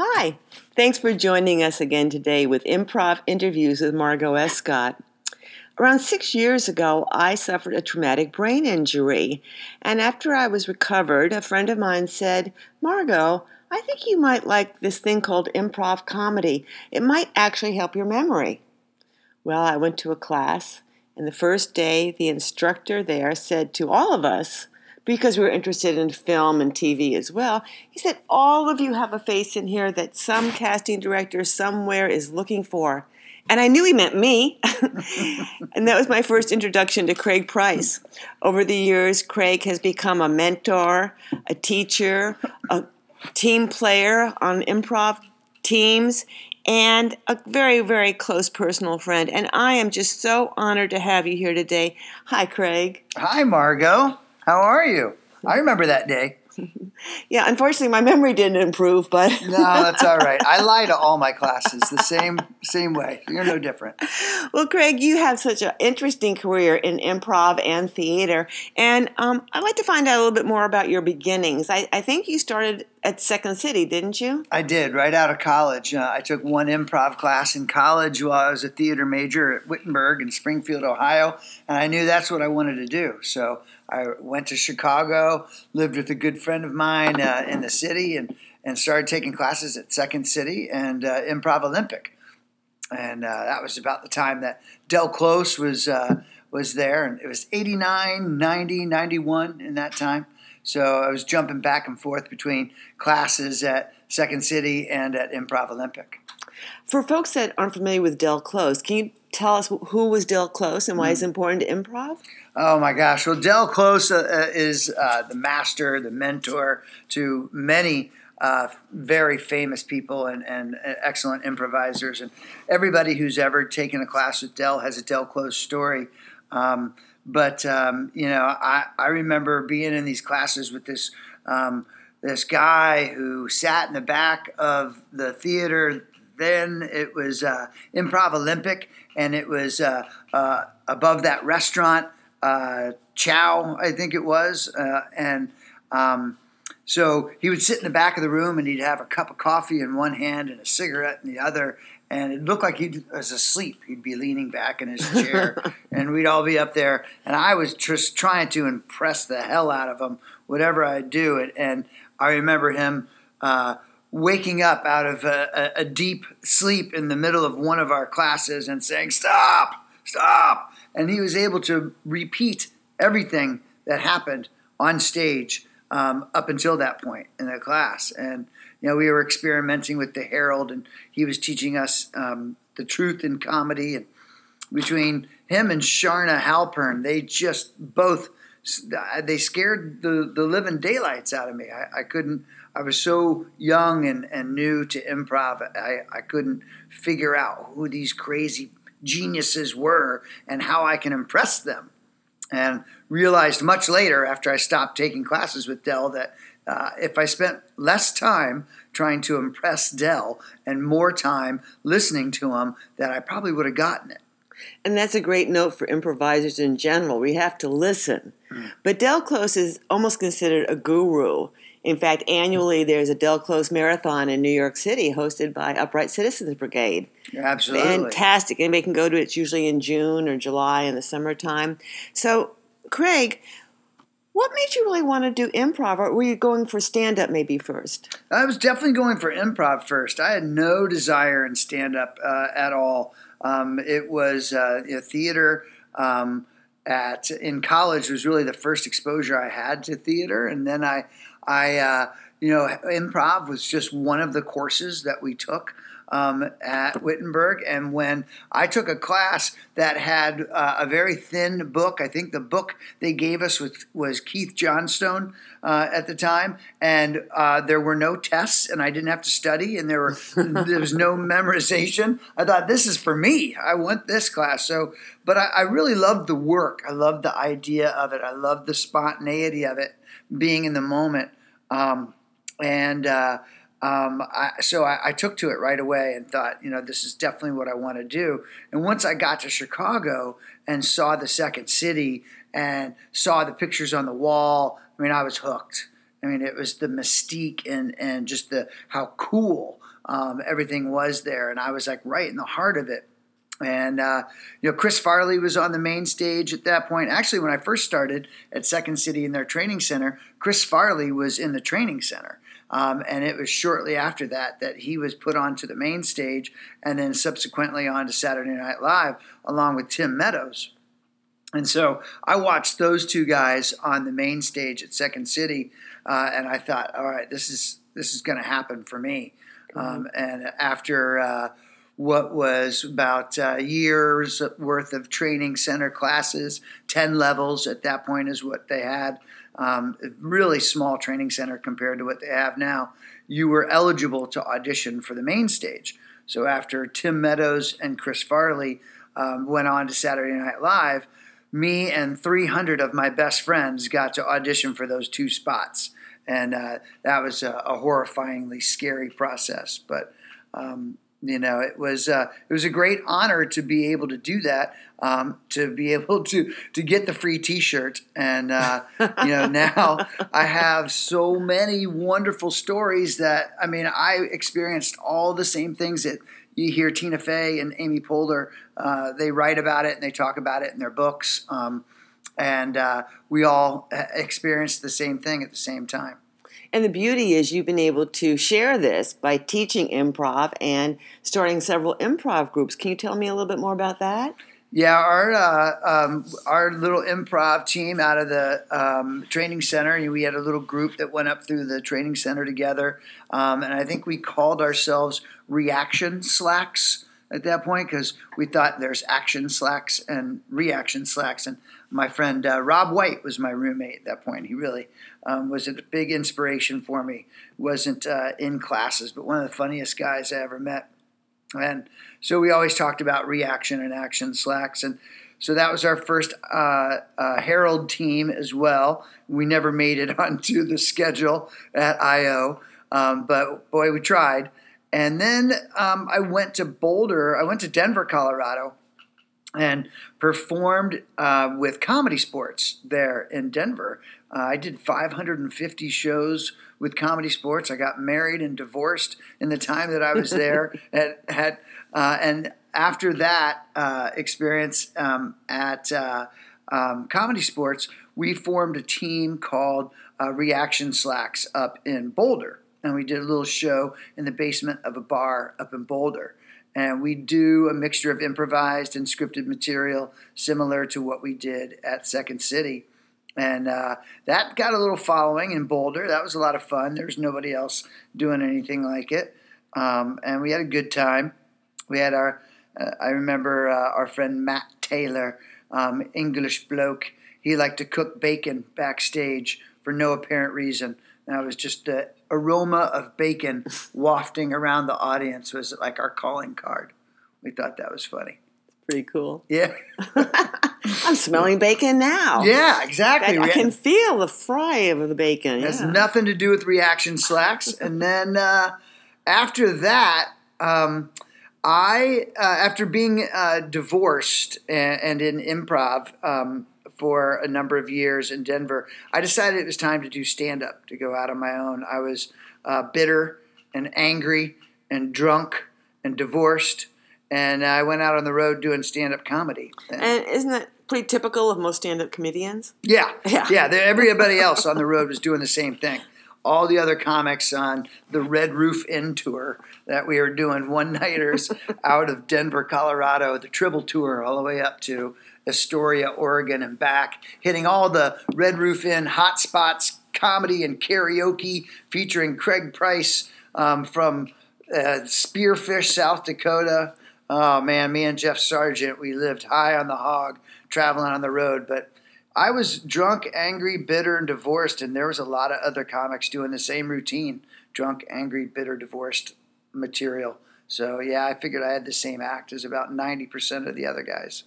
Hi, thanks for joining us again today with Improv Interviews with Margot Escott. Around six years ago, I suffered a traumatic brain injury, and after I was recovered, a friend of mine said, Margot, I think you might like this thing called improv comedy. It might actually help your memory. Well, I went to a class, and the first day, the instructor there said to all of us, because we were interested in film and TV as well, he said, All of you have a face in here that some casting director somewhere is looking for. And I knew he meant me. and that was my first introduction to Craig Price. Over the years, Craig has become a mentor, a teacher, a team player on improv teams, and a very, very close personal friend. And I am just so honored to have you here today. Hi, Craig. Hi, Margot. How are you? I remember that day. Yeah, unfortunately, my memory didn't improve, but No, that's all right. I lie to all my classes the same same way. You're no different. well, Craig, you have such an interesting career in improv and theater, and um, I'd like to find out a little bit more about your beginnings. I, I think you started at Second City, didn't you? I did right out of college. Uh, I took one improv class in college while I was a theater major at Wittenberg in Springfield, Ohio, and I knew that's what I wanted to do. So I went to Chicago, lived with a good friend of mine uh, in the city, and and started taking classes at Second City and uh, Improv Olympic. And uh, that was about the time that Del Close was uh, was there, and it was 89, 90, 91 in that time. So I was jumping back and forth between classes at Second City and at Improv Olympic. For folks that aren't familiar with Del Close, can you tell us who was Del Close and why it's important to improv? Oh my gosh! Well, Del Close uh, uh, is uh, the master, the mentor to many uh, very famous people and, and excellent improvisers, and everybody who's ever taken a class with Del has a Del Close story. Um, but um, you know, I, I remember being in these classes with this um, this guy who sat in the back of the theater. Then it was uh, Improv Olympic, and it was uh, uh, above that restaurant, uh, Chow, I think it was, uh, and. Um, so he would sit in the back of the room and he'd have a cup of coffee in one hand and a cigarette in the other. And it looked like he was asleep. He'd be leaning back in his chair and we'd all be up there. And I was just trying to impress the hell out of him, whatever I'd do. And, and I remember him uh, waking up out of a, a, a deep sleep in the middle of one of our classes and saying, Stop, stop. And he was able to repeat everything that happened on stage um, up until that point in the class. And you know, we were experimenting with the Herald, and he was teaching us um, the truth in comedy. And between him and Charna Halpern, they just both they scared the, the living daylights out of me. I, I couldn't. I was so young and, and new to improv. I, I couldn't figure out who these crazy geniuses were and how I can impress them and realized much later after I stopped taking classes with Del, that uh, if I spent less time trying to impress Del and more time listening to him, that I probably would have gotten it. And that's a great note for improvisers in general. We have to listen. Mm. But Del Close is almost considered a guru. In fact, annually there's a Del Close Marathon in New York City hosted by Upright Citizens Brigade. Absolutely. Fantastic. Anybody can go to it. It's usually in June or July in the summertime. So, Craig, what made you really want to do improv? Or were you going for stand up maybe first? I was definitely going for improv first. I had no desire in stand up uh, at all. Um, it was uh, you know, theater. Um, at in college was really the first exposure I had to theater, and then I I, uh, you know, improv was just one of the courses that we took um, at Wittenberg. And when I took a class that had uh, a very thin book, I think the book they gave us was, was Keith Johnstone uh, at the time, and uh, there were no tests, and I didn't have to study, and there were there was no memorization. I thought this is for me. I want this class. So, but I, I really loved the work. I loved the idea of it. I loved the spontaneity of it, being in the moment. Um, and uh, um, I, so I, I, took to it right away and thought, you know, this is definitely what I want to do. And once I got to Chicago and saw the second city and saw the pictures on the wall, I mean, I was hooked. I mean, it was the mystique and, and just the how cool Um, everything was there, and I was like right in the heart of it. And uh, you know, Chris Farley was on the main stage at that point. Actually, when I first started at Second City in their training center, Chris Farley was in the training center. Um, and it was shortly after that that he was put onto the main stage and then subsequently onto Saturday Night Live along with Tim Meadows. And so I watched those two guys on the main stage at Second City, uh, and I thought, all right, this is this is going to happen for me. Mm-hmm. Um, and after uh, what was about uh, years worth of training center classes, ten levels at that point is what they had um, really small training center compared to what they have now, you were eligible to audition for the main stage. So after Tim Meadows and Chris Farley um, went on to Saturday Night Live, me and 300 of my best friends got to audition for those two spots. And uh, that was a, a, horrifyingly scary process. But um, you know, it was uh, it was a great honor to be able to do that, um, to be able to to get the free T-shirt, and uh, you know now I have so many wonderful stories that I mean I experienced all the same things that you hear Tina Fey and Amy Poehler uh, they write about it and they talk about it in their books, um, and uh, we all uh, experienced the same thing at the same time. And the beauty is you've been able to share this by teaching improv and starting several improv groups. Can you tell me a little bit more about that? Yeah, our uh, um, our little improv team out of the um, training center. We had a little group that went up through the training center together, um, and I think we called ourselves Reaction Slacks at that point because we thought there's action slacks and reaction slacks. And my friend uh, Rob White was my roommate at that point. He really um, was a big inspiration for me. wasn't uh, in classes, but one of the funniest guys I ever met. And so we always talked about reaction and action slacks. And so that was our first uh, uh, Herald team as well. We never made it onto the schedule at IO, um, but boy, we tried. And then um, I went to Boulder, I went to Denver, Colorado, and performed uh, with Comedy Sports there in Denver. Uh, I did 550 shows with Comedy Sports. I got married and divorced in the time that I was there. at, at uh, and after that uh, experience um, at uh, um, Comedy Sports, we formed a team called uh, Reaction Slacks up in Boulder. And we did a little show in the basement of a bar up in Boulder and we do a mixture of improvised and scripted material similar to what we did at Second City. And uh, that got a little following in Boulder. That was a lot of fun. There's nobody else doing anything like it. Um, and we had a good time. We had our, uh, I remember uh, our friend Matt Taylor, um, English bloke. He liked to cook bacon backstage for no apparent reason. And That was just the aroma of bacon wafting around the audience was like our calling card. We thought that was funny. Pretty cool. Yeah. I'm smelling bacon now. Yeah, exactly. I, I can feel the fry of the bacon. It has yeah. nothing to do with reaction slacks. and then uh, after that, um, I, uh, after being uh, divorced and, and, in improv, um, for a number of years in Denver, I decided it was time to do stand up, to go out on my own. I was uh, bitter and angry and drunk and divorced, and I went out on the road doing stand up comedy. And, and isn't that pretty typical of most stand up comedians? Yeah. Yeah. yeah everybody else on the road was doing the same thing. All the other comics on the Red Roof Inn tour that we were doing one nighters out of Denver, Colorado, the Tribble tour all the way up to Astoria, Oregon, and back, hitting all the Red Roof Inn hotspots, comedy and karaoke, featuring Craig Price um, from uh, Spearfish, South Dakota. Oh man, me and Jeff Sargent, we lived high on the hog, traveling on the road. But I was drunk, angry, bitter, and divorced, and there was a lot of other comics doing the same routine: drunk, angry, bitter, divorced material. So yeah, I figured I had the same act as about ninety percent of the other guys.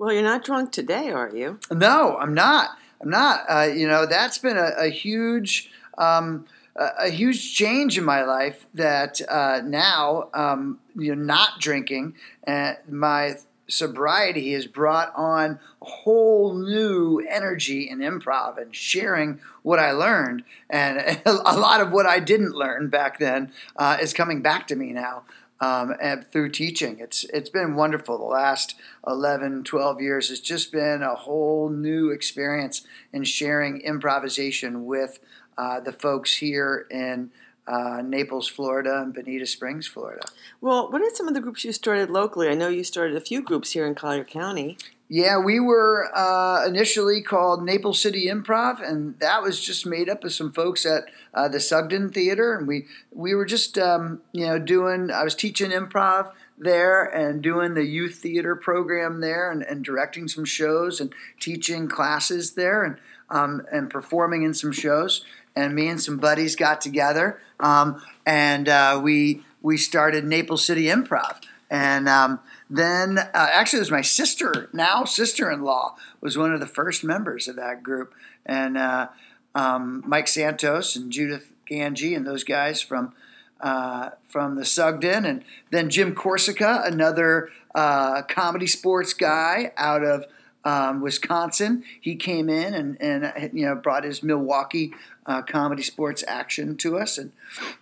Well, you're not drunk today, are you? No, I'm not. I'm not. Uh, you know, that's been a, a huge. Um, a, huge change in my life that uh, now um, you know not drinking and my sobriety has brought on a whole new energy in improv and sharing what I learned. And a lot of what I didn't learn back then uh, is coming back to me now. Um, and through teaching, it's it's been wonderful. The last 11, 12 years has just been a whole new experience in sharing improvisation with uh, the folks here in uh, Naples, Florida, and Bonita Springs, Florida. Well, what are some of the groups you started locally? I know you started a few groups here in Collier County. Yeah, we were uh, initially called Naples City Improv, and that was just made up of some folks at uh, the Sugden Theater, and we we were just um, you know doing. I was teaching improv there and doing the youth theater program there, and, and directing some shows and teaching classes there, and um, and performing in some shows. And me and some buddies got together, um, and uh, we we started Naples City Improv, and um, then, uh, actually, it was my sister, now sister in law, was one of the first members of that group. And uh, um, Mike Santos and Judith Ganji and those guys from uh, from the Sugden. And then Jim Corsica, another uh, comedy sports guy out of um, Wisconsin. He came in and, and you know brought his Milwaukee uh, comedy sports action to us, and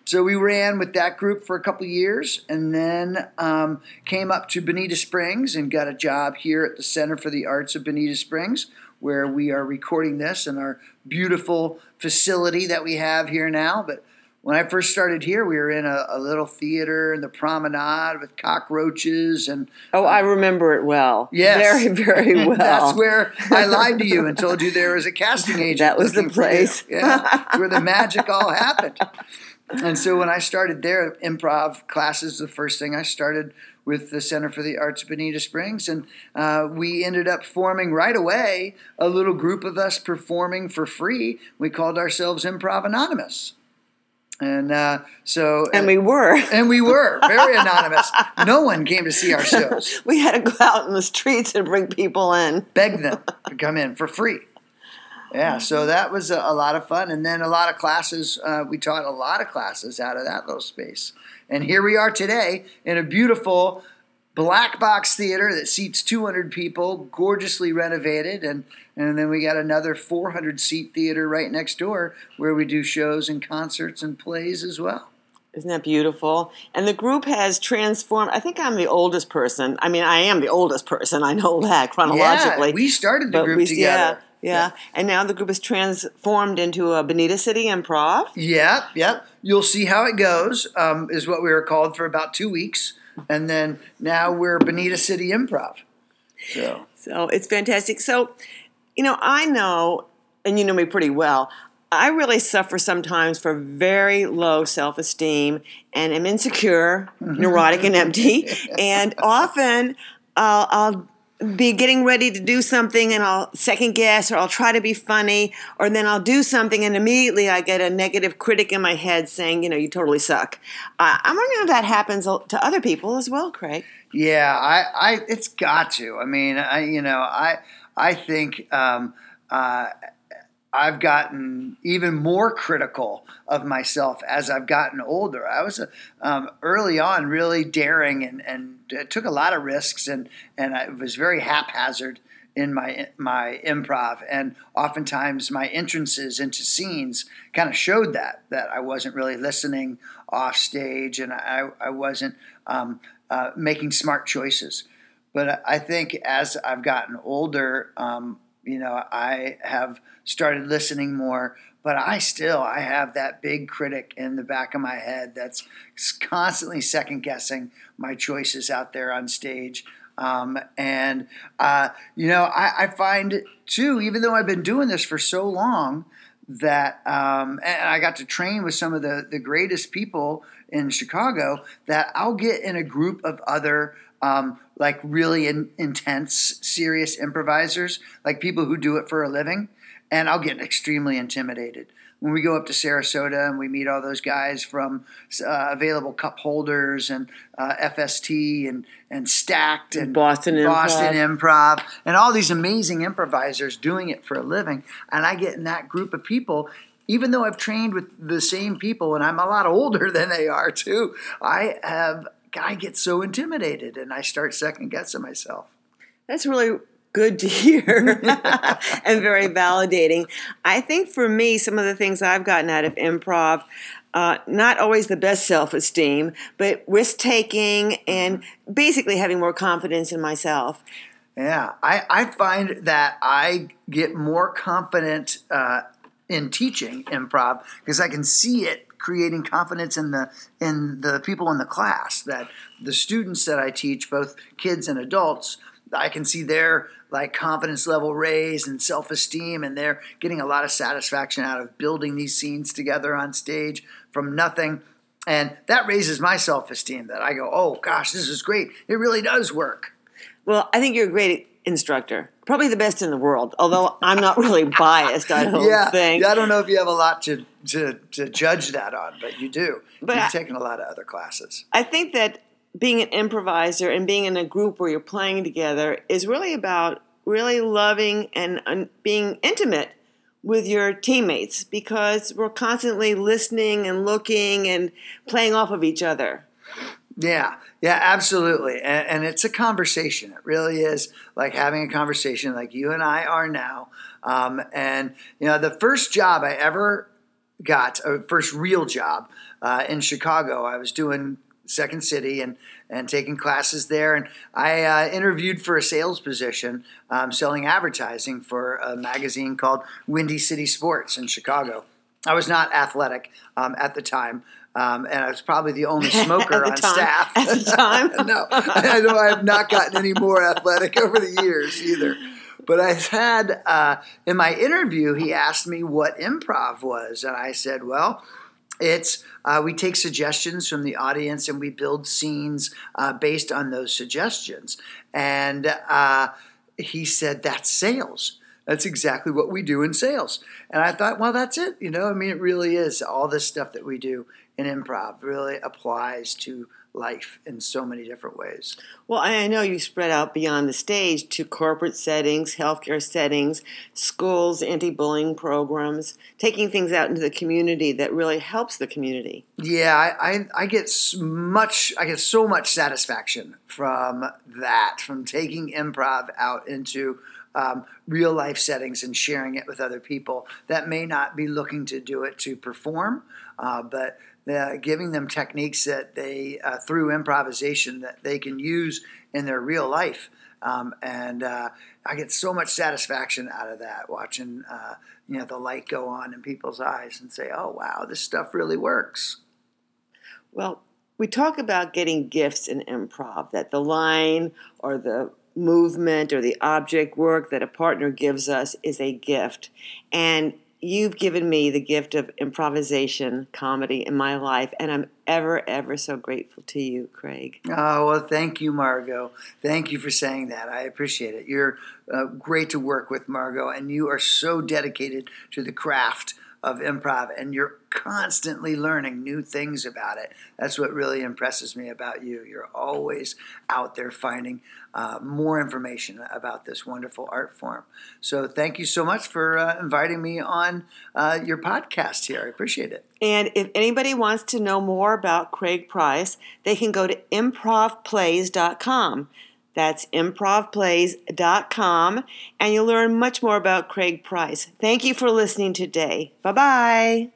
so we ran with that group for a couple years, and then um, came up to Bonita Springs and got a job here at the Center for the Arts of Bonita Springs, where we are recording this in our beautiful facility that we have here now, but when I first started here, we were in a, a, little theater in the promenade with cockroaches and. Oh, I remember it well. Yes, very, very well. That's where I lied to you and told you there was a casting agent. that was the place. Yeah, where the magic all happened. And so when I started there, improv classes, the first thing I started with the Center for the Arts of Bonita Springs, and uh, we ended up forming right away a little group of us performing for free. We called ourselves Improv Anonymous. And uh, so, and we were, and we were very anonymous. no one came to see our shows. we had to go out in the streets and bring people in, beg them to come in for free. Yeah, so that was a, a lot of fun, and then a lot of classes. Uh, we taught a lot of classes out of that little space, and here we are today in a beautiful black box theater that seats 200 people, gorgeously renovated, and and then we got another 400 seat theater right next door where we do shows and concerts and plays as well. Isn't that beautiful? And the group has transformed. I think I'm the oldest person. I mean, I am the oldest person. I know that chronologically. Yeah, we started the group we, together. Yeah, yeah. yeah, and now the group is transformed into a Bonita City Improv. Yep, yep. You'll see how it goes. Um, is what we were called for about two weeks, and then now we're Bonita City Improv. So, so it's fantastic. So, you know, I know, and you know me pretty well. I really suffer sometimes for very low self esteem and am insecure, neurotic, and empty. And often I'll, I'll, be getting ready to do something and I'll second guess or I'll try to be funny or then I'll do something and immediately I get a negative critic in my head saying, you know, you totally suck. Uh, I'm wondering if that happens to other people as well, Craig. Yeah, I, I it's got to. I mean, I, you know, I, I think um, uh, I've gotten even more critical of myself as I've gotten older. I was um, early on really daring and, and took a lot of risks and, and I was very haphazard in my my improv and oftentimes my entrances into scenes kind of showed that that I wasn't really listening off stage and I, I wasn't um, uh, making smart choices. But I think as I've gotten older, um, you know, I have started listening more. But I still, I have that big critic in the back of my head that's constantly second guessing my choices out there on stage. Um, and uh, you know, I, I, find too, even though I've been doing this for so long, that um, and I got to train with some of the the greatest people in Chicago, that I'll get in a group of other um, like really in, intense, serious improvisers, like people who do it for a living, and I'll get extremely intimidated. When we go up to Sarasota and we meet all those guys from uh, available cup holders and uh, FST and, and Stacked and Boston Improv. Boston Improv and all these amazing improvisers doing it for a living, and I get in that group of people, even though I've trained with the same people and I'm a lot older than they are too, I have I get so intimidated and I start second guessing myself. That's really good to hear and very validating. I think for me, some of the things I've gotten out of improv, uh, not always the best self esteem, but risk taking and basically having more confidence in myself. Yeah, I, I find that I get more confident uh, in teaching improv because I can see it creating confidence in the in the people in the class that the students that I teach both kids and adults I can see their like confidence level raise and self-esteem and they're getting a lot of satisfaction out of building these scenes together on stage from nothing. And that raises my self-esteem that I go oh gosh this is great. It really does work. Well I think you're a great instructor. Probably the best in the world although I'm not really biased I don't yeah, think. yeah I don't know if you have a lot to, to, to judge that on but you do but you've I, taken a lot of other classes I think that being an improviser and being in a group where you're playing together is really about really loving and being intimate with your teammates because we're constantly listening and looking and playing off of each other. Yeah, yeah, absolutely. And, and, it's a conversation. It really is like having a conversation like you and I are now. Um, and, you know, the first job I ever got, a first real job uh, in Chicago, I was doing Second City and and taking classes there. And I uh, interviewed for a sales position, um, selling advertising for a magazine called Windy City Sports in Chicago. I was not athletic um, at the time. Um, and I was probably the only smoker the on time. staff At the time, no, I know I have not gotten any more athletic over the years either. But I had uh, in my interview, he asked me what improv was, and I said, "Well, it's uh, we take suggestions from the audience and we build scenes uh, based on those suggestions. And uh, he said, That's sales. That's exactly what we do in sales. And I thought, well, that's it. You know, I mean, it really is. All this stuff that we do in improv really applies to life in so many different ways. Well, I know you spread out beyond the stage to corporate settings, healthcare settings, schools, anti bullying programs, taking things out into the community that really helps the community. Yeah, I, I, I get much, I get so much satisfaction from that, from taking improv out into um, real life settings and sharing it with other people that may not be looking to do it to perform, uh, but uh, giving them techniques that they uh, through improvisation that they can use in their real life. Um, and uh, I get so much satisfaction out of that, watching uh, you know the light go on in people's eyes and say, "Oh wow, this stuff really works." Well, we talk about getting gifts in improv. That the line or the movement or the object work that a partner gives us is a gift, and you've given me the gift of improvisation comedy in my life, and I'm ever, ever so grateful to you, Craig. Oh, well, thank you, Margot. Thank you for saying that. I appreciate it. You're uh, great to work with, Margot, and you are so dedicated to the craft of improv and you're constantly learning new things about it. That's what really impresses me about you. You're always out there finding uh, more information about this wonderful art form. So thank you so much for uh, inviting me on uh, your podcast here. I appreciate it. And if anybody wants to know more about Craig Price, they can go to improvplays.com. That's improvplays.com, and you'll learn much more about Craig Price. Thank you for listening today. Bye bye.